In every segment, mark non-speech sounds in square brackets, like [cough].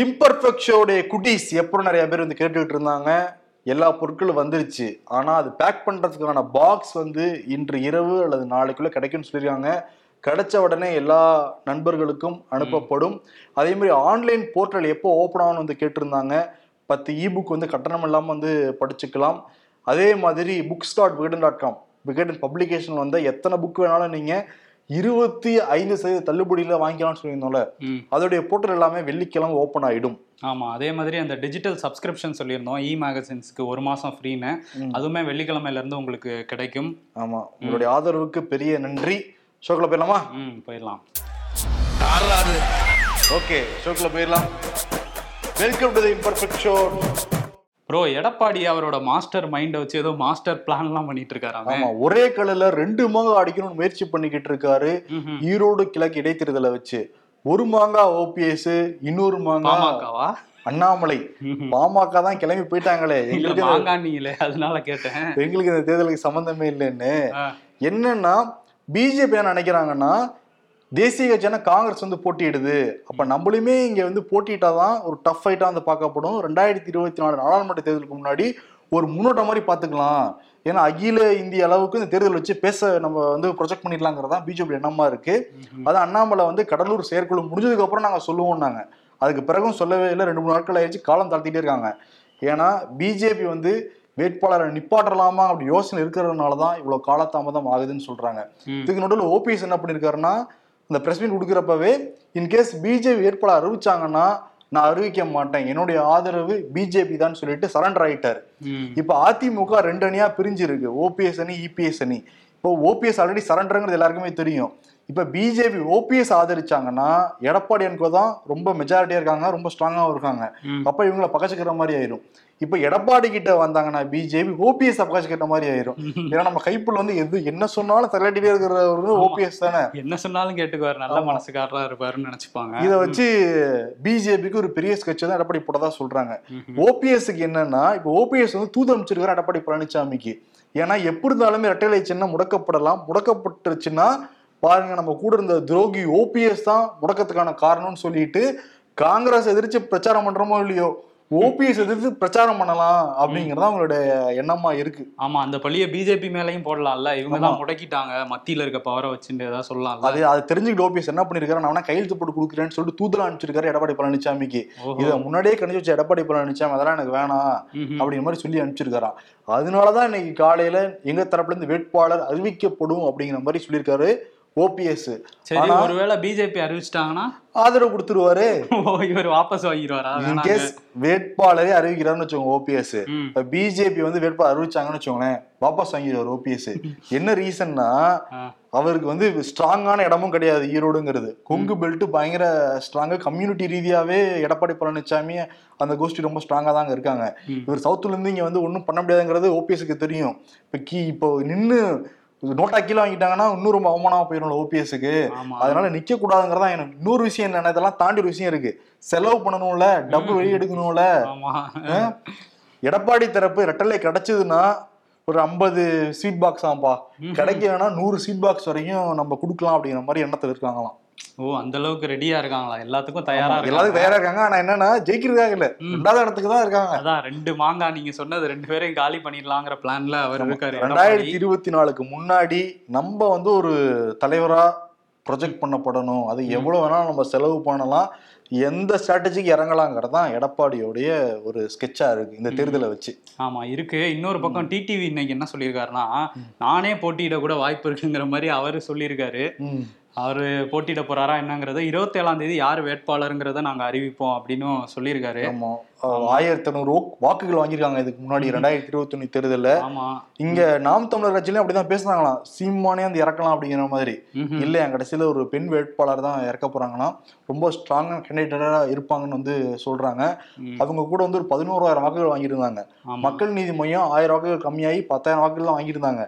Imperfect ஷோடைய குட்டீஸ் எப்போ நிறைய பேர் வந்து கேட்டுக்கிட்டு இருந்தாங்க. எல்லா பொருட்களும் வந்துருச்சு. ஆனா அது பேக் பண்றதுக்கான பாக்ஸ் வந்து இன்று இரவு அல்லது நாளைக்குள்ள கிடைக்கும்னு சொல்லியிருக்காங்க. கிடைச்ச உடனே எல்லா நண்பர்களுக்கும் அனுப்பப்படும். அதே மாதிரி ஆன்லைன் போர்ட்டல் எப்போ ஓப்பன் ஆகும்னு வந்து கேட்டிருந்தாங்க. பத்து இபுக் வந்து கட்டணம் இல்லாமல் வந்து படிச்சுக்கலாம். அதே மாதிரி books dot Vikatan dot com Vikatan publication வந்து எத்தனை புக் வேணாலும் நீங்க இருபத்தி ஐந்து சதவீத தள்ளுபடியில வாங்கிக்கலாம்னு சொல்லியிருந்தோம்ல. ம். அதோடைய போர்ட்டல் எல்லாமே வெள்ளிக்கிழமை ஓப்பன் ஆயிடும். ஆமா அதே மாதிரி அந்த டிஜிட்டல் சப்ஸ்கிரிப்ஷன் சொல்லியிருந்தோம். இ மேகசின்ஸ்க்கு ஒரு மாசம் ஃப்ரீன்னு அதுவுமே வெள்ளிக்கிழமையில இருந்து உங்களுக்கு கிடைக்கும். ஆமா உங்களுடைய ஆதரவுக்கு பெரிய நன்றி. ஷோக்கில் போயிடலாமா? ம் போயிடலாம். ஓகே ஷோக்கில் போயிடலாம். Welcome to the imperfect show bro Edappadi அவரோட மாஸ்டர் மைண்டை வச்சு ஏதோ மாஸ்டர் பிளான்லாம் பண்ணிட்டு இருக்காராமே. ஆமா ஒரே கல்லுல ரெண்டு மாங்காய் அடிக்கணும்னு முயற்சி பண்ணிக்கிட்டு இருக்காரு. ஈரோடு கிழக்கு இடைத்தேர்தலை வச்சு. ஒரு மாங்காய் ஓபிஎஸ் இன்னொரு மாங்காய் பாமகவா? அண்ணாமலை. பாமக தான் கிளம்பி போயிட்டாங்களே. எங்களுக்கு அதனால கேட்டேன். எங்களுக்கு இந்த தேர்தலுக்கு சம்பந்தமே இல்லைன்னு. என்னன்னா பிஜேபி என்ன நினைக்கிறாங்கன்னா தேசிய கட்சியான காங்கிரஸ் வந்து போட்டியிடுது. அப்ப நம்மளுமே இங்க வந்து போட்டியிட்டாதான் ஒரு டஃப் ஃபைட்டா வந்து பார்க்கப்படும். ரெண்டாயிரத்தி இருபத்தி நாலு நாடாளுமன்ற தேர்தலுக்கு முன்னாடி ஒரு முன்னோட்டம் மாதிரி பார்த்துக்கலாம். ஏன்னா அகில இந்திய அளவுக்கு இந்த தேர்தல் வச்சு பேச நம்ம வந்து ப்ரொஜெக்ட் பண்ணிடலாங்கிறது தான் பிஜேபி எண்ணமா இருக்கு. ம்ஹும். அது அண்ணாமலை வந்து கடலூர் செயற்குழு முடிஞ்சதுக்கு அப்புறம் நாங்க சொல்லுவோம் நாங்க அதுக்கு பிறகும் சொல்லவே இல்லை. ரெண்டு மூணு நாட்கள் ஆயிடுச்சு காலம் தாழ்த்திட்டே இருக்காங்க. ஏன்னா பிஜேபி வந்து வேட்பாளரை நிப்பாட்டலாமா அப்படி யோசனை இருக்கிறதுனால தான் இவ்வளவு காலதாமதம் ஆகுதுன்னு சொல்றாங்க. ம். இதுக்கு நடுவில் ஓபிஎஸ் என்ன பண்ணிருக்காருன்னா இந்த பிரஸ் மீட் கொடுக்குறப்பவே இன்கேஸ் பிஜேபி வேட்பாளர் அறிவிச்சாங்கன்னா நான் அறிவிக்க மாட்டேன். என்னுடைய ஆதரவு பிஜேபி தான் சொல்லிட்டு சரண்டர் ஆயிட்டாரு. இப்போ அதிமுக ரெண்டு அணியா பிரிஞ்சு இருக்கு ஓபிஎஸ் அணி இபிஎஸ் அணி. இப்போ ஓபிஎஸ் ஆல்ரெடி சரண்டருங்கிறது எல்லாருக்குமே தெரியும். இப்போ பிஜேபி ஓபிஎஸ் ஆதரிச்சாங்கன்னா எடப்பாடி அன்கோ தான் ரொம்ப மெஜாரிட்டியா இருக்காங்க ரொம்ப ஸ்ட்ராங்காகவும் இருக்காங்க. அப்ப இவங்கள பக்கச்சுக்கிற மாதிரி ஆயிரும். இப்ப எடப்பாடி கிட்ட வந்தாங்கன்னா பிஜேபி ஓபிஎஸ் பக்கச்சுக்கிற மாதிரி ஆயிரும். ஏன்னா நம்ம கைப்புள்ள வந்து எது என்ன சொன்னாலும் தள்ளாட்டிட்டே இருக்கிறவர் ஓபிஎஸ் தானே? என்ன சொன்னாலும் கேட்டுக்குவார் நல்ல மனசுக்காரரா இருப்பாருன்னு நினைச்சுப்பாங்க. இத வச்சு பிஜேபிக்கு ஒரு பெரிய ஸ்கெட்ச் தான் எடப்பாடி போட்டதா சொல்றாங்க. ஓபிஎஸ்க்கு என்னன்னா இப்போ ஓபிஎஸ் வந்து தூது அமைச்சிருக்காரு எடப்பாடி பழனிசாமிக்கு ஏன்னா எப்படி இருந்தாலுமே இரட்டைலை சின்னம் முடக்கப்படலாம். முடக்கப்பட்டுருச்சுன்னா பாருங்க நம்ம கூட இருந்த துரோகி ஓபிஎஸ் தான் முடக்கத்துக்கான காரணம்னு சொல்லிட்டு காங்கிரஸ் எதிர்த்து பிரச்சாரம் பண்றோமோ இல்லையோ? ஓபிஎஸ் எதிர்த்து பிரச்சாரம் பண்ணலாம் அப்படிங்கறது அவங்களுடைய எண்ணமா இருக்கு. ஆமா அந்த பழிய பிஜேபி மேலயும் போடலாம்ல. இவங்க தான் முடக்கிட்டாங்க. மத்தியில இருக்க பவரை வச்சுட்டு ஏதாவது சொல்லலாம்ல. அது அதை தெரிஞ்சுக்கிட்டு ஓபிஎஸ் என்ன பண்ணிருக்காரு? நான் கையெழுத்து போட்டு கொடுக்குறேன்னு சொல்லிட்டு தூதரா அனுப்பிச்சிருக்காரு எடப்பாடி பழனிசாமிக்கு. இதை முன்னாடியே கணிச்சு வச்ச எடப்பாடி பழனிசாமி அதெல்லாம் எனக்கு வேணாம். அப்படிங்கிற மாதிரி சொல்லி அனுப்பிச்சிருக்காராம் அதனாலதான் இன்னைக்கு காலையில எங்க தரப்புல இருந்து வேட்பாளர் அறிவிக்கப்படும் அப்படிங்கிற மாதிரி சொல்லியிருக்காரு. ஓபிஎஸ் சரி ஒருவேளை பிஜேபி அறிவிச்சிட்டாங்கன்னா? ஆதரவு கொடுத்துருவாரு. இவர் வாபஸ் வாங்கிடுவாரா. இன்கேஸ் வேட்பாளரே அறிவிக்கிறாருன்னு வச்சுக்கோங்க ஓபிஎஸ். இப்ப பிஜேபி வந்து வேட்பாளர் அறிவிச்சாங்கன்னு வச்சுக்கோங்களேன் வாபஸ் வாங்கிடுவார் ஓபிஎஸ் என்ன ரீசன்னா. அவருக்கு வந்து ஸ்ட்ராங்கான இடமும் கிடையாது ஈரோடுங்கிறது. கொங்கு பெல்ட் பயங்கர ஸ்ட்ராங்கா கம்யூனிட்டி ரீதியாவே எடப்பாடி பழனிசாமி அந்த கோஷ்டி ரொம்ப ஸ்ட்ராங்கா தாங்க இருக்காங்க. இவர் சவுத்துல இருந்து இங்க வந்து ஒன்றும் பண்ண முடியாதுங்கிறது ஓபிஎஸ்க்கு தெரியும். இப்ப கீ இப்போ நின்னு நோட்டா கீழே வாங்கிட்டாங்கன்னா இன்னும் ரொம்ப அவமானமா போயிடும் ஓபிஎஸ்க்கு. அதனால நிக்க கூடாதுங்கிறதா எனக்கு இன்னொரு விஷயம் என்ன இதெல்லாம் தாண்டி ஒரு விஷயம் இருக்கு. செலவு பண்ணணும்ல டబ్బு வெளியே எடுக்கணும்ல. ஆமா. ஆ? எடப்பாடி தரப்பு ரெட்டலை கிடைச்சதுன்னா ஒரு ஐம்பது ஸ்வீட் பாக்ஸ் ஆம்பா கிடைக்கலன்னா நூறு ஸ்வீட் பாக்ஸ் வரைக்கும் நம்ம கொடுக்கலாம் அப்படிங்கிற மாதிரி எண்ணத்துல இருக்காங்களாம். ஓ அந்த அளவுக்கு ரெடியா இருக்காங்களா? எல்லாத்துக்கும் தயாரா எல்லாத்துக்கும் தயாரா இருக்காங்க. ஆனா என்னன்னா ஜெயிக்கிறதுக்காக இல்ல. ரெண்டாவது இடத்துக்கு தான் இருக்காங்க. அதான் ரெண்டு மாங்காய் நீங்க சொன்னது ரெண்டு பேரையும் காலி பண்ணிடலாங்கிற பிளான்ல அவர் இருக்காரு. ரெண்டாயிரத்தி இருபத்தி நாலுக்கு முன்னாடி நம்ம வந்து ஒரு தலைவரா ப்ரொஜெக்ட் பண்ணப்படணும். அது எவ்வளவு வேணாலும் நம்ம செலவு பண்ணலாம். எந்த ஸ்ட்ராட்டஜிக்கு இறங்கலாங்கிறது தான் எடப்பாடியோடைய ஒரு ஸ்கெட்சா இருக்கு இந்த தேர்தலை வச்சு. ஆமா இருக்கு. இன்னொரு பக்கம் டிடிவி இன்னைக்கு என்ன சொல்லியிருக்காருன்னா நானே போட்டியிட கூட வாய்ப்பு இருக்குங்கிற மாதிரி அவரு சொல்லியிருக்காரு. அவரு போட்டியிட போறாரா என்னங்கிறத இருபத்தி ஏழாம் தேதி யார் வேட்பாளருங்கிறத நாங்க அறிவிப்போம் அப்படின்னு சொல்லியிருக்காரு. ஆயிரத்தி ஐநூறு வாக்குகள் வாங்கியிருக்காங்க. இதுக்கு முன்னாடி ரெண்டாயிரத்தி இருபத்தி ஒண்ணு தேர்தல்ல இங்க நாம் தமிழர் கட்சியிலும் அப்படிதான் பேசுனாங்களாம். சீமானே வந்து இறக்கலாம் அப்படிங்கிற மாதிரி. இல்ல என் கடைசியில ஒரு பெண் வேட்பாளர் தான் இறக்க போறாங்களாம் ரொம்ப ஸ்ட்ராங்கான கேண்டிடேட்டா இருப்பாங்கன்னு வந்து சொல்றாங்க. அவங்க கூட வந்து ஒரு பதினோராயிரம் வாக்குகள் வாங்கியிருந்தாங்க. மக்கள் நீதி மையம் ஆயிரம் வாக்குகள் கம்மியாகி பத்தாயிரம் வாக்குகள் தான் வாங்கியிருந்தாங்க.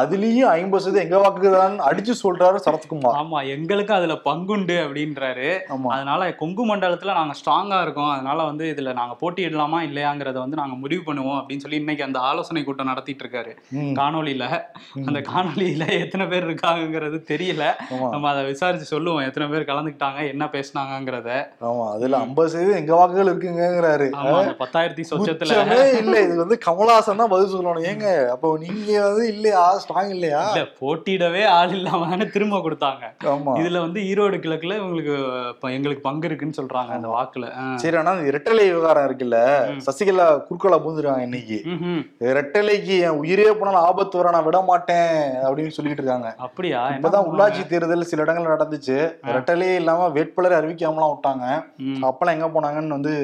அதுலயும் ஐம்பது சதவீதம் எங்க வாக்குகள் தான் அடிச்சு சொல்றாரு சரத்குமார். ஆமா எங்களுக்கும் அதுல பங்குண்டு அப்படின்றாரு. அதனால கொங்கு மண்டலத்துல நாங்க ஸ்ட்ராங்கா இருக்கோம். அதனால வந்து இதுல நாங்க போட்டியிடலாமா இல்லையாங்கிறத வந்து நாங்க முடிவு பண்ணுவோம் அப்படின்னு சொல்லி இன்னைக்கு அந்த ஆலோசனை கூட்டம் நடத்திட்டு இருக்காரு. காணொலியில அந்த காணொலியில எத்தனை பேர் இருக்காங்கங்கிறது தெரியல. நம்ம அதை விசாரிச்சு சொல்லுவோம். எத்தனை பேர் கலந்துக்கிட்டாங்க என்ன பேசுனாங்கங்கிறத. ஆமா அதுல ஐம்பது சதவீதம் எங்க வாக்குகள் இருக்குங்கிறாரு பத்தாயிரத்தி சொச்சத்துல. இல்ல. இது வந்து கமலஹாசன் தான் பதில் சொல்லணும். ஏங்க அப்போ நீங்க வந்து இல்லையா ஸ்ட்ராங் இல்லையா? இல்ல போட்டியிடவே ஆள் இல்லாம தானே திரும்ப கொடுத்தாங்க. இதுல வந்து ஈரோடு கிழக்குல இவங்களுக்கு ப- எங்களுக்கு பங்கு இருக்குன்னு சொல்றாங்க அந்த வாக்குல. சரி ஆனா இரட்டலை விவகாரம் இருக்குல்ல. சசிகலா குறுக்கோலா பூந்துருக்காங்க இன்னைக்கு. ரெட்டலைக்கு என் உயிரே போனாலும் ஆபத்து வர நான் விட மாட்டேன் அப்படின்னு சொல்லிட்டு இருக்காங்க. அப்படியா? இப்பதான்? உள்ளாட்சி தேர்தல் சில இடங்கள்ல நடந்துச்சு. ரெட்டலே இல்லாம வேட்பாளரை அறிவிக்காமலாம் விட்டாங்க. அப்பெல்லாம் எங்க போனாங்கன்னு வந்து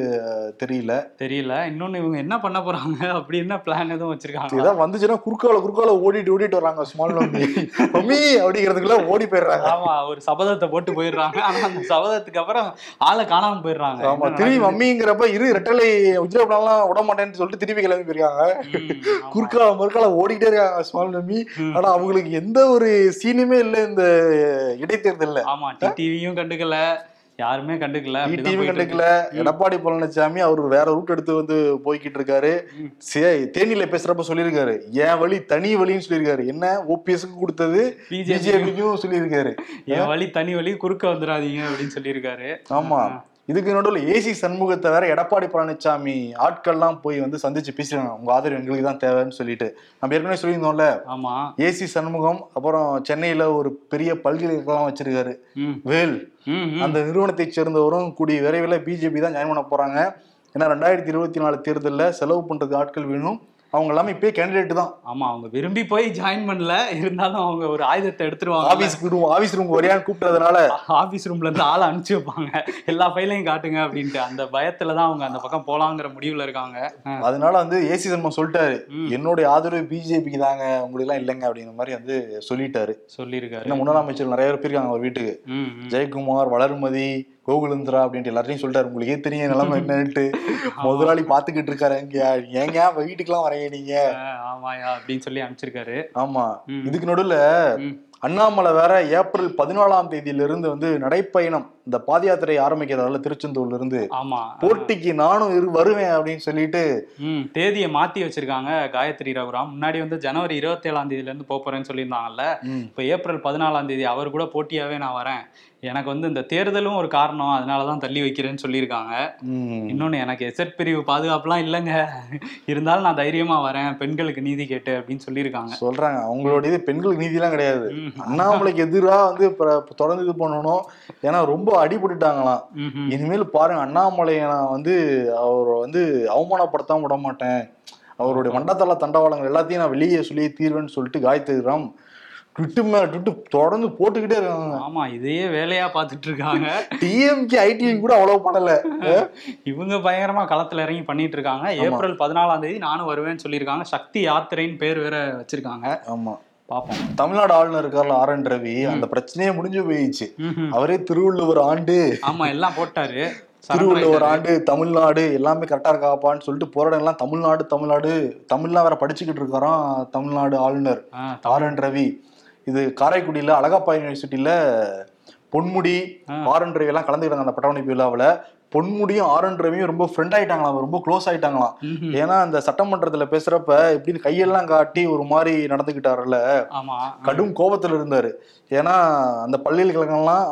தெரியல. தெரியல. இன்னொன்னு இவங்க என்ன பண்ண போறாங்க அப்படி என்ன பிளான் எதுவும் வச்சிருக்காங்க இதான் வந்துச்சுன்னா குறுக்கால குறுக்கால ஓடிட்டு ஓடிட்டு வர்றாங்க. ஸ்மால் மம்மி மம்மி அப்படிங்கிறதுக்குள்ள ஓடி போயிடுறாங்க. ஆமா ஒரு சபதத்தை போட்டு போயிடுறாங்க. ஆனா அந்த சபதத்துக்கு அப்புறம் ஆளை காணாம போயிடுறாங்க. ஆமா திரும்பி? மம்மிங்கிறப்ப இரு ரெட்டலை உஜ்ஜலாம் விட மாட்டேன்னு சொல்லிட்டு திருப்பி கிளம்பி போயிருக்காங்க. [laughs] குறுக்கால முறுக்கால ஓடிட்டே இருக்காங்க ஸ்மால் மம்மி ம். ஆனா அவங்களுக்கு எந்த ஒரு சீனுமே இல்ல இந்த இடைத்தேர்தல்ல. ஆமா டிவியும் கண்டுக்கல யாருமே கண்டுக்கல டிவி. கண்டுக்கல. எடப்பாடி பழனிசாமி அவர் வேற ரூட் எடுத்து வந்து போய்கிட்டு இருக்காரு. தேனியில பேசுறப்ப சொல்லியிருக்காரு. என் வழி தனி வழின்னு சொல்லியிருக்காரு. என்ன? ஓபிஎஸ்க்கு கொடுத்தது பிஜேபிக்கும் சொல்லியிருக்காரு. என் வழி தனி வழி குறுக்க வந்துடாதீங்க அப்படின்னு சொல்லியிருக்காரு. ஆமா. இதுக்கு நடுவில் ஏசி சண்முகத்தை வேற எடப்பாடி பழனிசாமி ஆட்கள்லாம் போய் வந்து சந்திச்சு பேசுறாங்க உங்க ஆதரவு எங்களுக்கு தான் தேவைன்னு சொல்லிட்டு. நம்ம ஏற்கனவே சொல்லியிருந்தோம்ல? ஆமா. ஏசி சண்முகம் அப்புறம் சென்னையில ஒரு பெரிய பல்கலைக்கழகம் வச்சிருக்காரு. வேல். அந்த நிறுவனத்தை சேர்ந்தவரும் கூடிய விரைவில் பிஜேபி தான் ஜாயின் பண்ண போறாங்க. ஏன்னா ரெண்டாயிரத்தி இருபத்தி நாலு தேர்தலில் செலவு பண்றதுக்கு ஆட்கள் வேணும். அவங்க எல்லாமே இப்பயே கேண்டிடேட் தான். ஆமா அவங்க விரும்பி போய் ஜாயின் பண்ணல. இருந்தாலும் அவங்க ஒரு ஆயுதத்தை எடுத்துருவாங்க. ஆபீஸ்க்கு ரூம் ஆபீஸ் ரூம் வரையான்னு கூப்பிட்டதுனால. ஆபீஸ் ரூம்ல இருந்து ஆளை அனுப்பிச்சு வைப்பாங்க. எல்லா ஃபைலையும் காட்டுங்க அப்படின்ட்டு. அந்த பயத்துல தான் அவங்க அந்த பக்கம் போலாங்கிற முடிவுல இருக்காங்க. அதனால வந்து ஏசி சண்முகம் சொல்லிட்டாரு. என்னுடைய ஆதரவு பிஜேபிக்கு தாங்க உங்களுக்கு எல்லாம் இல்லைங்க அப்படிங்கிற மாதிரி வந்து சொல்லிட்டாரு. சொல்லியிருக்காரு. ஏன்னா முன்னாள் அமைச்சர் நிறைய பேர் போயிருக்காங்க அவர் வீட்டுக்கு. ஜெயக்குமார் வளர்மதி கோகுலேந்திரா அப்படின்ட்டு எல்லாத்தையும் சொல்லிட்டாரு. உங்களுக்கே தெரியும் நிலைமை [laughs] என்னன்ட்டு. முதலாளி பாத்துக்கிட்டு இருக்காரு. ஏங்க வீட்டுக்கெல்லாம் நீங்க. ஆமாயா அப்படின்னு சொல்லி அனுப்பிச்சிருக்காரு. ஆமா. இதுக்கு நடுவுல. அண்ணாமலை வேற ஏப்ரல் பதினாலாம் தேதியில இருந்து வந்து நடைப்பயணம் இந்த பாத யாத்திரை ஆரம்பிக்கிறதால திருச்செந்தூர்ல இருந்து ஆமா. போட்டிக்கு நானும் வருவேன் அப்படின்னு சொல்லிட்டு தேதியை மாத்தி வச்சிருக்காங்க காயத்ரி ரகுராம். முன்னாடி வந்து ஜனவரி இருபத்தி ஏழாம் தேதியில இருந்து போறேன்னு சொல்லியிருந்தாங்கல்ல. இப்போ ஏப்ரல் பதினாலாம் தேதி அவர் கூட போட்டியாவே நான் வரேன். எனக்கு வந்து இந்த தேர்தலும் ஒரு காரணம். அதனாலதான் தள்ளி வைக்கிறேன்னு சொல்லியிருக்காங்க. ம். இன்னொன்னு எனக்கு எஸ்எட் பிரிவு பாதுகாப்புலாம் இல்லைங்க. இருந்தாலும் நான் தைரியமா வரேன். பெண்களுக்கு நீதி கேட்டு அப்படின்னு சொல்லியிருக்காங்க. சொல்றாங்க. அவங்களோட இது பெண்களுக்கு நீதிலாம் கிடையாது. அண்ணாமலைக்கு எதிரா வந்து இப்ப தொடர்ந்து இது பண்ணணும். ஏன்னா ரொம்ப அடிபட்டுட்டாங்களாம். இனிமேல் பாருங்க அண்ணாமலையை நான் வந்து அவரை வந்து அவமானப்படுத்தாம விட மாட்டேன் அவருடைய மண்டத்தள தண்டவாளங்கள் எல்லாத்தையும் நான் வெளியே சொல்லி தீர்வேன்னு சொல்லிட்டு காயத்ரி ராம் ட்விட்டு மேல ட்விட்டு தொடர்ந்து போட்டுக்கிட்டே இருக்காங்க. ஆமா இதையே வேலையா பார்த்துட்டு இருக்காங்க டிஎம்கே ஐடியும் கூட அவ்வளவு பண்ணல. இவங்க பயங்கரமா களத்துல இறங்கி பண்ணிட்டு இருக்காங்க ஏப்ரல் பதினாலாம் தேதி நானும் வருவேன்னு சொல்லியிருக்காங்க. சக்தி யாத்திரைன்னு பேர் வேற வச்சிருக்காங்க. ஆமா. பாப்போம். தமிழ்நாடு ஆளுநர் இருக்கார்ல ஆர் என் ரவி அந்த பிரச்சனையே முடிஞ்சு போயிடுச்சு. அவரே திருவள்ளுவர் ஆண்டு. ஆமா எல்லாம் போட்டாரு. திருவள்ளுவர் ஆண்டு தமிழ்நாடு எல்லாமே கரெக்டா இருக்காப்பான்னு சொல்லிட்டு போராடம் எல்லாம் தமிழ்நாடு தமிழ்நாடு தமிழ்லாம் வேற படிச்சுக்கிட்டு இருக்காராம் தமிழ்நாடு ஆளுநர். R N Ravi. இது காரைக்குடியில அழகப்பா யூனிவர்சிட்டியில பொன்முடி ஆ. ஆர் என் ரவி எல்லாம் கலந்துக்கிட்டாங்க அந்த பட்டமளிப்பு விழாவில். பொன்முடியும் ஆர் என் ரவியும் ரொம்ப ஃப்ரெண்ட் ஆயிட்டாங்களாம் ரொம்ப க்ளோஸ் ஆயிட்டாங்களாம். ஏன்னா அந்த சட்டமன்றத்துல பேசுறப்ப இப்படின்னு கையெல்லாம் காட்டி ஒரு மாதிரி நடந்துக்கிட்டாருல்ல ஆமா. கடும் கோபத்துல இருந்தாரு. ஏன்னா அந்த பல்கலைக்கழகம்லாம்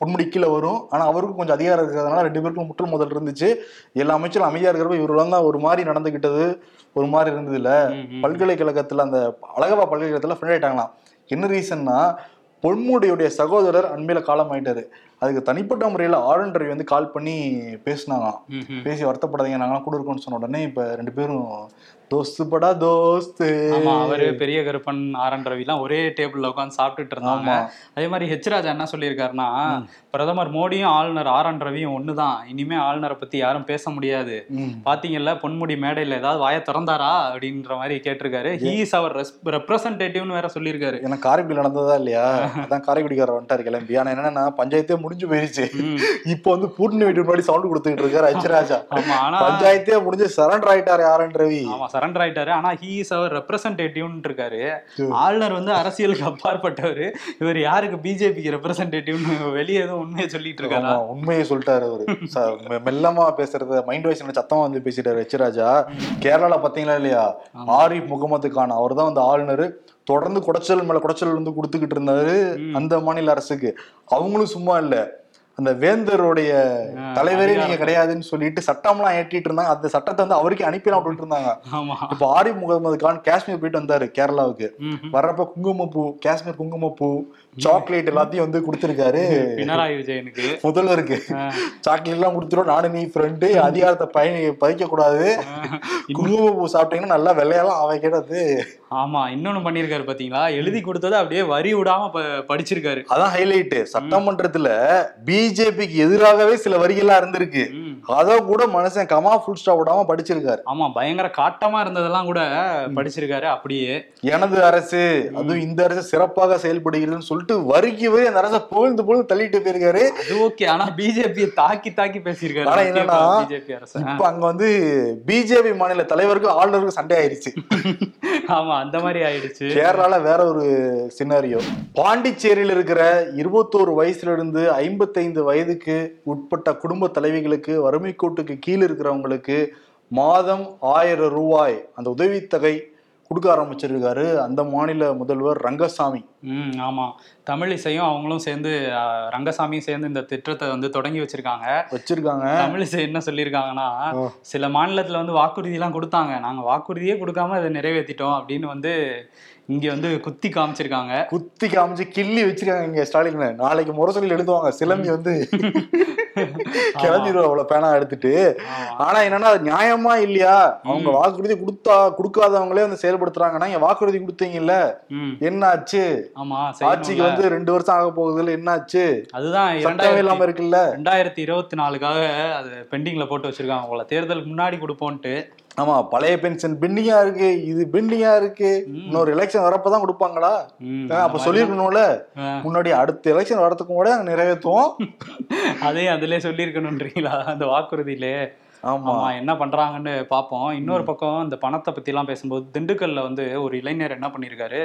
பொன்முடி கீழே வரும். ஆனா அவருக்கும் கொஞ்சம் அதிகாரம் இருக்கிறதுனால ரெண்டு பேருக்கும் முற்றல் முதல் இருந்துச்சு. எல்லா அமைச்சரும் அமைதியா இருக்கிறப்ப இவரெல்லாம் தான் ஒரு மாதிரி நடந்துக்கிட்டது ஒரு மாதிரி இருந்தது இல்ல. பல்கலைக்கழகத்துல அந்த அழகப்பா பல்கலைக்கழகத்துல ஃப்ரெண்ட் ஆயிட்டாங்களாம். என்ன ரீசன்னா பொன்முடியுடைய சகோதரர் அண்மையில காலம் ஆயிட்டாரு அதுக்கு தனிப்பட்ட முறையில ரவி வந்து கால் பண்ணி பேசினாங்களாம். பேசி வருத்தப்படாதீங்க நாங்களாம் கூட இருக்கோம்னு சொன்ன உடனே இப்ப ரெண்டு பேரும் தோஸ்து படா தோஸ்து ஆமா அவரு பெரிய கருப்பன் ஆர் என் ரவிலாம் ஒரே டேபிள்ல உட்காந்து சாப்பிட்டுட்டு இருந்தாங்க. அதே மாதிரி ஹெச் ராஜா என்ன சொல்லியிருக்காருன்னா பிரதமர் மோடியும் ஆளுநர் ஆர் என் ரவியும் ஒண்ணுதான். இனிமே ஆளுநரை பத்தி யாரும் பேச முடியாது. பாத்தீங்கல்ல பொன்முடி மேடையில ஏதாவது வாயை திறந்தாரா அப்படின்ற மாதிரி கேட்டிருக்காரு. ஹீ இஸ் அவர் ரெப்ரசன்டேட்டிவ்னு வேற சொல்லியிருக்காரு. ஏன்னா காரைக்குடி நடந்ததா இல்லையா? அதான் காரைக்குடிக்காரர் வந்துட்டாரு கிளம்பி. ஆனா என்னன்னா பஞ்சாயத்தே முடிஞ்சு போயிருச்சு. இப்போ வந்து பூட்டின வீட்டு முன்னாடி சவுண்ட் கொடுத்துட்டு இருக்காரு அச்சுராஜா ஆமா ஆனா பஞ்சாயத்தே முடிஞ்சு சரண்டர் ஆயிட்டாரு யாரன் ரவி. ஆமா சரண்டர் ஆயிட்டாரு. ஆனா ஹீ இஸ் அவர் ரெப்ரசன்டேட்டிவ்னு இருக்காரு. ஆளுநர் வந்து அரசியலுக்கு அப்பாற்பட்டவர். இவர் யாருக்கு பிஜேபிக்கு ரெப்ரசன்டேட்டிவ்னு வெளியே எதுவும் உண்மையை சொல்லிட்டு இருக்காரா? உண்மையை சொல்லிட்டாரு அவரு. மெல்லமா பேசுறத மைண்ட் வாய்ஸ் சத்தமா வந்து பேசிட்டாரு எச்ராஜா. கேரளால பாத்தீங்களா இல்லையா? ஆரிஃப் முகமது கான் அவர் தான் வந்து ஆளுநர். தொடர்ந்து குடைச்சல் மேல குடைச்சல் வந்து கொடுத்துக்கிட்டு இருந்தாரு அந்த மாநில அரசுக்கு. அவங்களும் சும்மா இல்ல. அந்த வேந்தருடைய தலைவரே நீங்க கிடையாதுன்னு சொல்லிட்டு சட்டம்லாம் ஏற்றிட்டு இருந்தாங்க. அந்த சட்டத்தை வந்து அவருக்கு அனுப்பிடலாம் அப்படின்ட்டு இருந்தாங்க. இப்ப ஆரிஃப் முகமது கான் காஷ்மீர் போயிட்டு வந்தாரு கேரளாவுக்கு. வர்றப்ப குங்குமப்பூ காஷ்மீர் குங்குமப்பூ சாக்லேட் எல்லாத்தையும் வந்து கொடுத்திருக்காரு. பினராயி விஜயனுக்கு. முதல்வருக்கு. சாக்லேட் எல்லாம் கொடுத்துரும். நானும் நீ ஃப்ரெண்டு அதிகாரத்தை பயணி பதிக்க கூடாது குங்குமப்பூ சாப்பிட்டீங்கன்னா நல்லா வெள்ளையெல்லாம் அவன் கேட்டது ஆமா இன்னொன்னு பண்ணிருக்காரு பாத்தீங்களா? எழுதி கொடுத்ததை அப்படியே வரி விடாம ப- படிச்சிருக்காரு. அதான் ஹைலைட் சட்டமன்றத்துல பிஜேபிக்கு எதிராகவே சில வரிகள்லாம் இருந்திருக்கு. அத கூட மனுஷன் கமா ஃபுல் ஸ்டாப் விடாம படிச்சிருக்காரு. ஆமா பயங்கர காட்டமா இருந்ததெல்லாம் கூட படிச்சிருக்காரு அப்படியே. எனது அரசு அதுவும் இந்த அரசு சிறப்பாக செயல்படுகிறதுன்னு சொல்லிட்டு வரிக்கு வரி அந்த அரசை புகழ்ந்து புகழ்ந்து தள்ளிட்டு போயிருக்காரு. அது ஓகே ஆனா பிஜேபியை தாக்கி தாக்கி பேசியிருக்காரு. ஆனா என்னன்னா, பிஜேபி அரசு. இப்ப அங்க வந்து பிஜேபி மாநில தலைவருக்கும் ஆளுநருக்கும் சண்டை ஆயிருச்சு. ஆமா அந்த மாதிரி ஆயிடுச்சு. கேரளால வேற ஒரு சினாரியோ பாண்டிச்சேரியில் இருக்கிற இருபத்தோரு வயசுல இருந்து ஐம்பத்தைந்து வயதுக்கு உட்பட்ட குடும்ப தலைவிகளுக்கு வறுமை கோட்டுக்கு கீழே இருக்கிறவங்களுக்கு மாதம் ஆயிரம் ரூபாய் அந்த உதவித்தொகை கொடுக்க ஆரம்பிச்சிருக்காரு அந்த மாநில முதல்வர் ரங்கசாமி. ம் ஆமா. தமிழிசையும் அவங்களும் சேர்ந்து ரங்கசாமியும் சேர்ந்து இந்த திட்டத்தை வந்து தொடங்கி வச்சிருக்காங்க. வச்சிருக்காங்க. தமிழிசை என்ன சொல்லியிருக்காங்கன்னா. சில மாநிலத்துல வந்து வாக்குறுதி எல்லாம் கொடுத்தாங்க. நாங்க வாக்குறுதியே கொடுக்காம அதை நிறைவேற்றிட்டோம் அப்படின்னு வந்து இங்க வந்து குத்தி காமிச்சிருக்காங்க. குத்தி காமிச்சு கிள்ளி வச்சிருக்காங்க இங்க ஸ்டாலின். நாளைக்கு முரசொலியில் எழுதுவாங்க சிலம்பி வந்து கிளம்பிடுவோம் அவ்வளவு பேனா எடுத்துட்டு. ஆமா. ஆனா என்னன்னா அது நியாயமா இல்லையா? அவங்க வாக்குறுதி கொடுத்தா கொடுக்காதவங்களே வந்து செயல்படுத்துறாங்கன்னா இங்க வாக்குறுதி கொடுத்தீங்கல்ல? என்ன ஆச்சு ஆட்சிக்கு. வந்து ரெண்டு வருஷம் ஆக போகுதுல என்ன ஆச்சு அதுதான் சட்டமே இல்லாம இருக்குல்ல? ரெண்டாயிரத்தி இருபத்தி நாலுக்காக அது பெண்டிங்ல போட்டு வச்சிருக்காங்க போல. தேர்தலுக்கு முன்னாடி கொடுப்போன்ட்டு. ஆமா பழைய பென்ஷன் பெண்டிங்கா இருக்கு இது பெண்டிங்கா இருக்கு. இன்னொரு எலெக்ஷன் வரப்பதான் கொடுப்பாங்களா? அப்ப சொல்லிருக்கணும்ல. முன்னாடி அடுத்த எலெக்ஷன் வரதுக்கு கூட நிறைவேற்றுவோம் [laughs] அதையும் அதுலயே சொல்லியிருக்கணுன்றீங்களா? அந்த வாக்குறுதியிலே. ஆமா. என்ன பண்றாங்கன்னு பார்ப்போம் இன்னொரு பக்கம் இந்த பணத்தை பத்தி எல்லாம் பேசும்போது திண்டுக்கல்ல வந்து ஒரு இளைஞர் என்ன பண்ணிருக்காரு.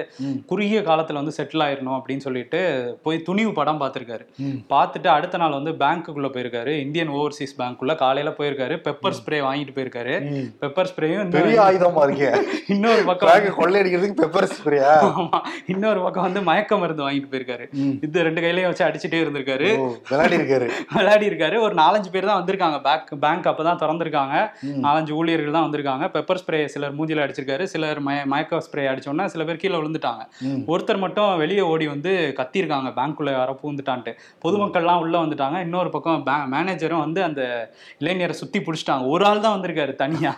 குறுகிய காலத்துல வந்து செட்டில் ஆயிரணும் அப்படின்னு சொல்லிட்டு போய் துணிவு படம் பார்த்திருக்காரு. பார்த்துட்டு அடுத்த நாள் வந்து பேங்க்குள்ள போயிருக்காரு. இந்தியன் ஓவர்சீஸ் பேங்க்குள்ள காலையில போயிருக்காரு. பெப்பர் ஸ்ப்ரே வாங்கிட்டு போயிருக்காரு. பெப்பர் ஸ்ப்ரேயும் பெரிய ஆயுதமா இருக்கே. இன்னொரு பக்கம் கொள்ளையடிக்கிறதுக்கு பெப்பர் ஸ்ப்ரேயா? ஆமா. இன்னொரு பக்கம் வந்து மயக்க மருந்து வாங்கிட்டு போயிருக்காரு. இது ரெண்டு கையிலயும் வச்சு அடிச்சுட்டே இருந்திருக்காரு. விளையாடி இருக்காரு [laughs] விளையாடி இருக்காரு ஒரு நாலஞ்சு பேர் தான் வந்திருக்காங்க. பேங்க் பேங்க் அப்பதான் திறந்திருக்காங்க. நாலஞ்சு ஊழியர்கள் தான் வந்திருக்காங்க. பெப்பர் ஸ்ப்ரே சிலர் மூஞ்சில அடிச்சிருக்காரு. சிலர் மய மயக்க ஸ்ப்ரே அடிச்சோன்னா சில பேர் கீழே விழுந்துட்டாங்க. ஒருத்தர் மட்டும் வெளியே ஓடி வந்து கத்தியிருக்காங்க பேங்க்குள்ள யாரோ பூந்துட்டான்ட்டு பொதுமக்கள்லாம் உள்ள வந்துட்டாங்க. இன்னொரு பக்கம் மேனேஜரும் வந்து அந்த இளைஞரை சுத்தி பிடிச்சிட்டாங்க. ஒரு ஆள் தான் வந்திருக்காரு தனியா.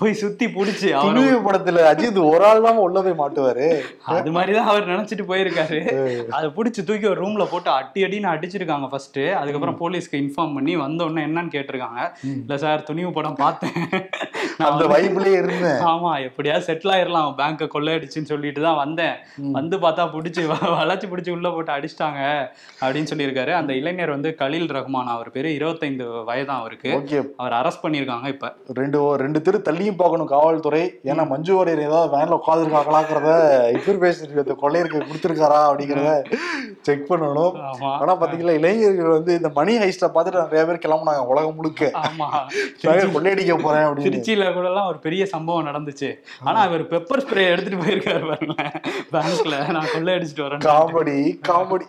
போய் சுத்தி பிடிச்சி அவர் படத்துல அஜித் ஒரு ஆள் தான் உள்ள போய் மாட்டுவாரு. அது மாதிரிதான் அவர் நினைச்சிட்டு போயிருக்காரு. அதை பிடிச்சி தூக்கி ஒரு ரூம்ல போட்டு அடி அடின்னு அடிச்சிருக்காங்க ஃபர்ஸ்ட் அதுக்கப்புறம் போலீஸ்க்கு இன்ஃபார்ம் பண்ணி வந்த உடனே என்னன்னு கேட்டிருக்காங்க. இல்ல சார் துணிவு படம் பார்த்தேன். [laughs] அந்த வைப்லயே இருந்தேன். ஆமா எப்படியாவது செட்டில் ஆயிரலாம். பேங்க கொள்ளையடிச்சுன்னு சொல்லிட்டு தான் வந்தேன். வந்து பார்த்தா பிடிச்சி வளைச்சு பிடிச்சி உள்ள போட்டு அடிச்சிட்டாங்க அப்படின்னு சொல்லியிருக்காரு. அந்த இளைஞர் வந்து கலீல் ரஹ்மான். அவர் பேரு இருபத்தைந்து வயதான் அவருக்கு. அவர் அரெஸ்ட் பண்ணியிருக்காங்க இப்ப. ரெண்டு ரெண்டு தெரு தள்ளியும் பார்க்கணும் காவல்துறை. ஏன்னா மஞ்சு வாரியர் ஏதாவது வேன்ல உட்காந்துருக்காங்களாங்கிறத இன்ஃபர்மேஷன் இந்த கொள்ளையருக்கு கொடுத்துருக்காரா அப்படிங்கிறத செக் பண்ணணும். ஆனா பாத்தீங்களா இளைஞர்கள் வந்து இந்த மணி ஹைஸ்ட பார்த்துட்டு நிறைய பேர் கிளம்புனாங்க உலகம் முழுக்க. கொள்ளையடிக்க போறேன் அப்படின்னு. திருச்சியில கூட எல்லாம் ஒரு பெரிய சம்பவம் நடந்துச்சு. ஆனா அவர் பெப்பர் ஸ்ப்ரே எடுத்துட்டு போயிருக்காரு பாருங்களேன். பேங்க்ல நான் கொள்ளையடிச்சிட்டு வரேன் காமெடி காமெடி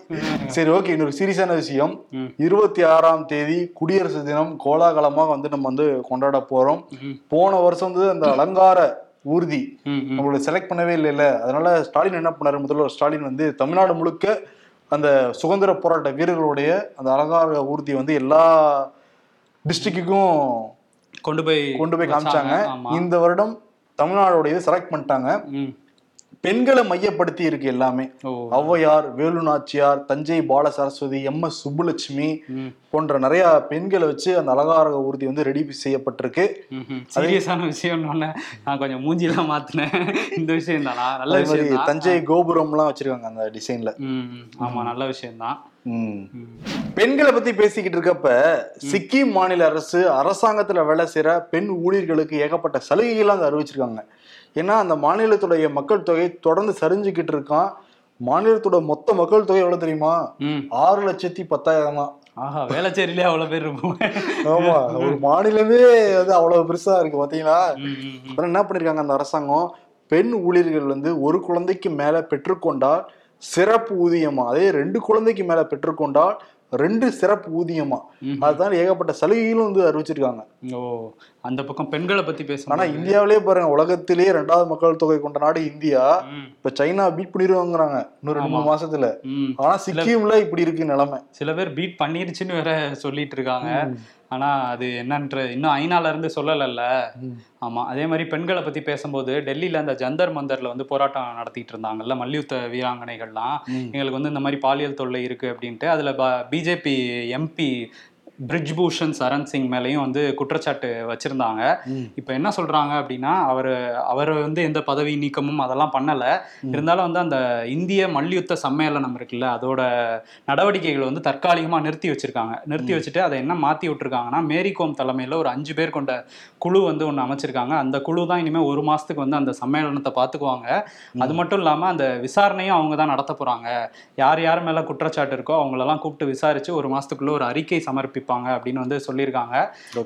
சரி ஓகே இன்னொரு சீரியஸான விஷயம். இருபத்தி ஆறாம் தேதி குடியரசு தினம் கோலாகலமா வந்து நம்ம வந்து கொண்டாட போறோம். போன வருஷம் வந்து அந்த அலங்கார ஊர்தி. நம்மளோட செலக்ட் பண்ணவே இல்லைல்ல அதனால ஸ்டாலின் என்ன பண்ணாரு? முதல்வர் ஸ்டாலின் வந்து தமிழ்நாடு முழுக்க அந்த சுதந்திர போராட்ட வீரர்களுடைய அந்த அலங்கார ஊர்தி வந்து எல்லா டிஸ்ட்ரிக்ட்டுக்கும் கொண்டு போய் கொண்டு போய் காமிச்சாங்க. இந்த வருடம் தமிழ்நாடோட இது செலக்ட் பண்ணிட்டாங்க. பெண்களை மையப்படுத்தி இருக்கு எல்லாமே. Avvaiyar Velu Nachiyar Thanjai Bala Saraswathi M S Subbulakshmi. போன்ற நிறைய பெண்களை வச்சு அந்த அலங்கார ஊர்தி வந்து ரெடி செய்யப்பட்டிருக்கு. சீரியஸான விஷயம்னு ஒண்ணு. நான் கொஞ்சம் மூஞ்சிலாம் மாத்தினேன். இந்த விஷயம் தானா நல்ல விஷயம் தஞ்சை கோபுரம்லாம் வச்சிருக்காங்க அந்த டிசைன்ல. ஆமா நல்ல விஷயம் தான். பெண்களை பத்தி பேசிக்கிட்டு இருக்கப்ப சிக்கிம் மாநில அரசு அரசாங்கத்துல வேலை செய்யற பெண் ஊழியர்களுக்கு ஏகப்பட்ட சலுகைகள்லாம் அங்க அறிவிச்சிருக்காங்க. ஏன்னா அந்த மாநிலத்துடைய மக்கள் தொகை தொடர்ந்து சரிஞ்சுக்கிட்டு இருக்கான். மாநிலத்தோட மொத்த மக்கள் தொகை எவ்வளவு தெரியுமா? ஆறு லட்சத்தி பத்தாயிரம் தான். ஆஹா வேளச்சேரியிலே அவ்வளவு பேர் இருப்போம். ஆமா ஒரு மாநிலமே வந்து அவ்வளவு பெருசா இருக்கு பாத்தீங்களா. அப்புறம் என்ன பண்ணிருக்காங்க அந்த அரசாங்கம்? பெண் ஊழியர்கள் வந்து ஒரு குழந்தைக்கு மேல பெற்றுக்கொண்டால் சிறப்பு ஊதியமா? அதே ரெண்டு குழந்தைக்கு மேல பெற்றுக்கொண்டால் ரெண்டு சிறப்பு ஊதியமா. அதுதான் ஏகப்பட்ட சலுகைகளும் வந்து அறிவிச்சிருக்காங்க. ஓ அந்த பக்கம் பெண்களை பத்தி ஆனா பேசணும் இந்தியாவிலே பாருங்க உலகத்திலேயே ரெண்டாவது மக்கள் தொகை கொண்ட நாடு இந்தியா. இப்ப சைனா பீட் பண்ணிடுவாங்கிறாங்க இன்னும் ரெண்டு மூணு மாசத்துல. ஆனா சிக்கிம்ல இப்படி இருக்கு நிலைமை. சில பேர் பீட் பண்ணிருச்சுன்னு வேற சொல்லிட்டு இருக்காங்க. ஆனா அது என்னன்ற இன்னும் ஐநால இருந்து சொல்லலைல்ல. ஆமா அதே மாதிரி பெண்களை பத்தி பேசும்போது டெல்லியில அந்த ஜந்தர் மந்தர்ல வந்து போராட்டம் நடத்திட்டு இருந்தாங்கல்ல மல்யுத்த வீராங்கனைகள்லாம். எங்களுக்கு வந்து இந்த மாதிரி பாலியல் தொல்லை இருக்கு அப்படின்ட்டு அதுல பிஜேபி எம்பி பிரிஜ்பூஷன் சரண் சிங் மேலேயும் வந்து குற்றச்சாட்டு வச்சிருந்தாங்க. இப்போ என்ன சொல்றாங்க அப்படின்னா அவர் அவர் வந்து எந்த பதவி நீக்கமும் அதெல்லாம் பண்ணல. இருந்தாலும் வந்து அந்த இந்திய மல்யுத்த சம்மேளனம் இருக்குல்ல அதோட நடவடிக்கைகளை வந்து தற்காலிகமா நிறுத்தி வச்சிருக்காங்க. நிறுத்தி வச்சுட்டு அதை என்ன மாத்தி விட்டுருக்காங்கன்னா மேரி கோம் தலைமையில ஒரு அஞ்சு பேர் கொண்ட குழு வந்து ஒன்று அமைச்சிருக்காங்க. அந்த குழு தான் இனிமேல் ஒரு மாசத்துக்கு வந்து அந்த சம்மேளனத்தை பார்த்துக்குவாங்க அது மட்டும் இல்லாம அந்த விசாரணையும் அவங்க தான் நடத்த போறாங்க. யார் யார் மேல குற்றச்சாட்டு இருக்கோ அவங்களெல்லாம் கூப்பிட்டு விசாரிச்சு ஒரு மாசத்துக்குள்ள ஒரு அறிக்கை சமர்ப்பிப்பாங்க அப்படின்னு வந்து சொல்லியிருக்காங்க.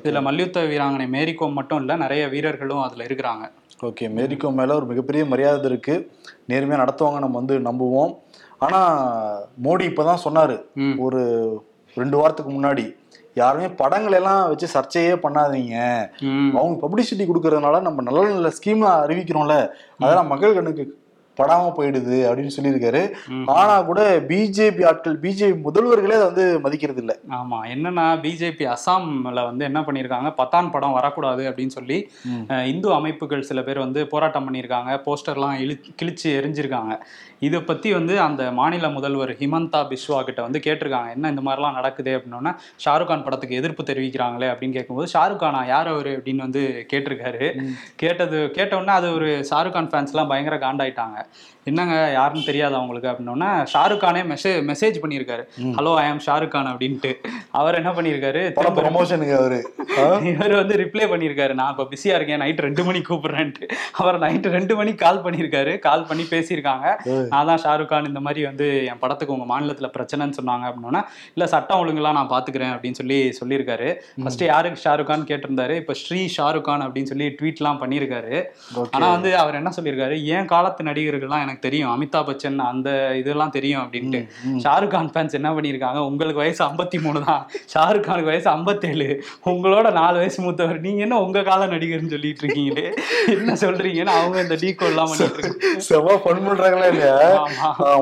இதுல மல்யுத்த வீராங்கனை மேரி கோம் மட்டும் இல்ல நிறைய வீரர்களும் அதுல இருக்கிறாங்க. ஓகே மேரிக்கோ மேல ஒரு மிகப்பெரிய மரியாதை இருக்கு. நேர்மையா நடத்துவாங்க நம்ம வந்து நம்புவோம். ஆனா மோடி இப்பதான் சொன்னாரு ம். ஒரு ரெண்டு வாரத்துக்கு முன்னாடி யாருமே படங்கள் எல்லாம் வச்சு சர்ச்சையே பண்ணாதீங்க. அவங்க பப்ளிசிட்டி கொடுக்கறதுனால நம்ம நல்ல நல்ல ஸ்கீம் அறிவிக்கிறோம்ல அதெல்லாம் மக்கள் கண்ணுக்கு படாம போயிடுது அப்படின்னு சொல்லியிருக்காரு. ம். ஆனா கூட பிஜேபி ஆட்கள் பிஜேபி முதல்வர்களே அதை வந்து மதிக்கிறது இல்ல ஆமா என்னன்னா பிஜேபி அசாம்ல வந்து என்ன பண்ணியிருக்காங்க? பத்தான் படம் வரக்கூடாது அப்படின்னு சொல்லி இந்து அமைப்புகள் சில பேர் வந்து போராட்டம் பண்ணியிருக்காங்க. போஸ்டர்லாம் இழு கிழிச்சு எரிஞ்சிருக்காங்க. இதை பத்தி வந்து அந்த மாநில முதல்வர் ஹிமந்தா பிஸ்வா கிட்ட வந்து கேட்டிருக்காங்க. என்ன இந்த மாதிரிலாம் நடக்குது அப்படின்னா ஷாருக் கான் படத்துக்கு எதிர்ப்பு தெரிவிக்கிறாங்களே அப்படின்னு கேட்கும்போது ஷாருக் கானா யார் அவரு அப்படின்னு வந்து கேட்டிருக்காரு. கேட்டது கேட்டவுடனே அது ஒரு ஷாருக் கான் ஃபேன்ஸ்லாம் பயங்கர காண்டாயிட்டாங்க. Yeah. என்னங்க யாருன்னு தெரியாது அவங்களுக்கு அப்படின்னோடனே ஷாருக் கானே மெசேஜ் மெசேஜ் பண்ணியிருக்காரு. Hello I am Shah Rukh Khan அப்படின்ட்டு. அவர் என்ன பண்ணியிருக்காரு? ப்ரமோஷனுக்கு அவரு? [laughs] இவர் வந்து ரிப்ளை பண்ணியிருக்காரு. நான் இப்போ பிஸியா இருக்கேன் நைட் ரெண்டு மணிக்கு கூப்பிடுறேன்ட்டு. அவர் நைட் ரெண்டு மணிக்கு கால் பண்ணியிருக்காரு. கால் பண்ணி பேசியிருக்காங்க. நான் தான் ஷாருக் கான் இந்த மாதிரி வந்து என் படத்துக்கு உங்க மாநிலத்துல பிரச்சனைன்னு சொன்னாங்க அப்படின்னா இல்ல சட்டம் ஒழுங்குலாம் நான் பாத்துக்கிறேன் அப்படின்னு சொல்லி சொல்லியிருக்காரு. ஃபர்ஸ்ட் யாருக்கு ஷாருக் கான் கேட்டிருந்தாரு? இப்போ ஸ்ரீ ஷாருக் கான் அப்படின்னு சொல்லி ட்வீட்லாம் பண்ணியிருக்காரு. Okay. ஆனா வந்து அவர் என்ன சொல்லியிருக்காரு? ஏன் காலத்து நடிகர்கள்லாம் எனக்கு தெரியும். அமிதாப் பச்சன் அந்த இதெல்லாம் தெரியும் அப்படின்ட்டு. ஷாருக் கான் ஃபேன்ஸ் என்ன பண்ணியிருக்காங்க? உங்களுக்கு வயசு ஐம்பத்தி மூணு தான். ஷாருக் கானுக்கு வயசு ஐம்பத்தேழு. உங்களோட நாலு வயசு மூத்தவர். நீங்க என்ன உங்க கால நடிகர்னு சொல்லிட்டு இருக்கீங்களே? என்ன சொல்றீங்கன்னு அவங்க இந்த டீ இருக்காங்க. செம ஃபன் பண்றாங்களா இல்லையா?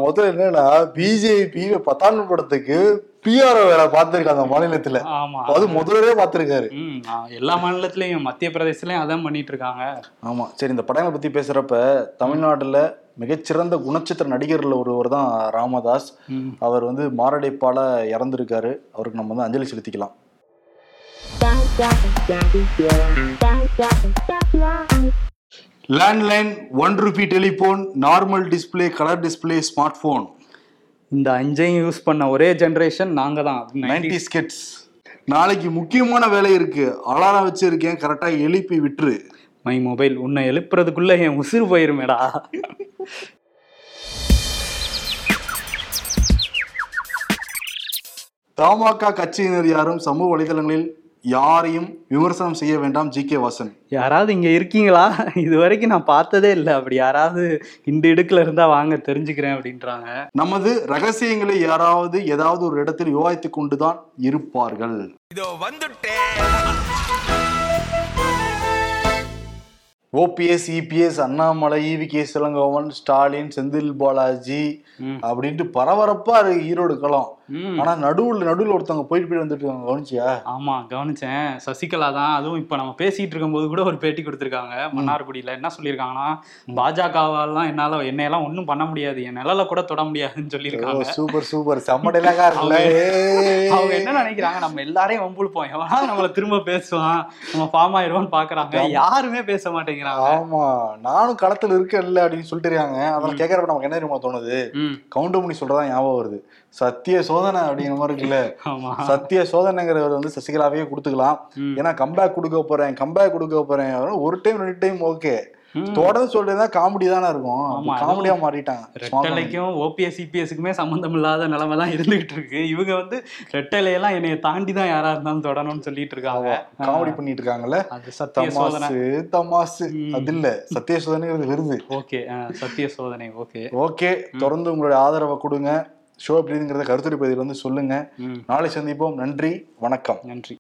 முதல்ல என்னன்னா பிஜேபி பத்தாண்டு படத்துக்கு பிஆர்ஓ வேலை பார்த்திருக்காங்க மாநிலத்துல. ஆமா. அது முதல்வரே பார்த்திருக்காரு. எல்லா மாநிலத்திலயும் மத்திய பிரதேசலயும் அதான் பண்ணிட்டு இருக்காங்க. ஆமா. சரி இந்த படங்களை பத்தி பேசுறப்ப தமிழ்நாட்டுல மிகச்சிறந்த குணச்சித்திர நடிகர்ல ஒருவர் தான் ராமதாஸ். அவர் வந்து மாரடைப்பால இறந்திருக்காரு. அவருக்கு நம்ம வந்து அஞ்சலி செலுத்திக்கலாம். Landline one rupee telephone normal display colour display smart phone இந்த அஞ்சையும் யூஸ் பண்ண ஒரே ஜெனரேஷன் நாங்க தான். நைன்டி ஸ்கெட்ஸ் நாளைக்கு முக்கியமான வேலை இருக்கு. அலாரம் வச்சிருக்கேன். கரெக்டா எழுப்பி விட்டுரு. மை மொபைல் உன்னை எழுப்புறதுக்குள்ள என் உசுறு போயிருமேடா. தமாக கட்சியினர் யாரும் சமூக வலைதளங்களில் யாரையும் விமர்சனம் செய்ய வேண்டாம் ஜி. கே. வாசன். யாராவது இங்க இருக்கீங்களா? இது வரைக்கும் நான் பார்த்ததே இல்லை. அப்படி யாராவது இந்த இடுக்குல இருந்தா வாங்க தெரிஞ்சுக்கிறேன் அப்படின்றாங்க. நமது ரகசியங்களை யாராவது ஏதாவது ஒரு இடத்தில் விவாதித்துக் கொண்டுதான் இருப்பார்கள். இதோ வந்துட்டேன். OPS EPS Annamalai E V K S Elangovan Stalin Senthil Balaji. அப்படின்ட்டு பரபரப்பா இருக்கு ஈரோடு களம். ஆனா நடுவுல நடுவுல ஒருத்தவங்க போயிட்டு போயிட்டு வந்துட்டு இருக்காங்க. கவனிச்சியா? ஆமா கவனிச்சேன். சசிகலா தான். அதுவும் இப்ப நம்ம பேசிட்டு இருக்கும்போது கூட ஒரு பேட்டி கொடுத்திருக்காங்க. மன்னார்குடியில. என்ன சொல்லியிருக்காங்கன்னா பாஜகவாலாம் என்னால என்னையெல்லாம் ஒண்ணும் பண்ண முடியாது. என் நிழல கூட தொட முடியாதுன்னு சொல்லியிருக்காங்க. Super super. ஏய். அவங்க என்ன நினைக்கிறாங்க? நம்ம எல்லாரையும் வம்புழுப்போம் எவனா நம்மள திரும்ப பேசுவான்? நம்ம ஃபார்ம் ஆயிடுவோம்னு பாக்குறாங்க. யாருமே பேச மாட்டேங்கிறாங்க. ஆமா. நானும் களத்துல இருக்கேன்ல அப்படின்னு சொல்லிட்டு இருக்காங்க. அதெல்லாம் கேட்கறப்ப நமக்கு என்ன தெரியுமா தோணுது? கவுண்டமணி சொல்றதா ஞாபகம் வருது. சத்திய சோதனை சோதனை அப்படிங்கிற மாதிரி இருக்குல்ல? சத்திய சோதனைங்கிறவர் வந்து சசிகலாவே கொடுத்துக்கலாம். ஏன்னா கம்பேக் கொடுக்க போறேன் கம்பேக் கொடுக்க போறேன். ஒரு டைம் ரெண்டு டைம் ஓகே. தொடர்ந்து சொல்றதா காமெடி தானே இருக்கும். காமெடியா மாறிட்டாங்க ரெட்டலைக்கும் ஓபிஎஸ் சிபிஎஸ்க்குமே சம்பந்தம் இல்லாத நிலைமை தான் இருந்துகிட்டு இருக்கு. இவங்க வந்து ரெட்டலையெல்லாம் என்னைய தாண்டி தான் யாரா இருந்தாலும் தொடணும்னு சொல்லிட்டு இருக்காங்க. காமெடி பண்ணிட்டு இருக்காங்கல்ல? தமாசு தமாசு. அது இல்ல. சத்திய சோதனைங்கிறது விருது ஓகே சத்திய சோதனை. ஓகே ஓகே தொடர்ந்து உங்களுடைய ஆதரவை கொடுங்க. ஷோ எப்படிங்கிறத கருத்துரை பகுதியில் வந்து சொல்லுங்க. ம். நாளை சந்திப்போம். நன்றி. வணக்கம். நன்றி.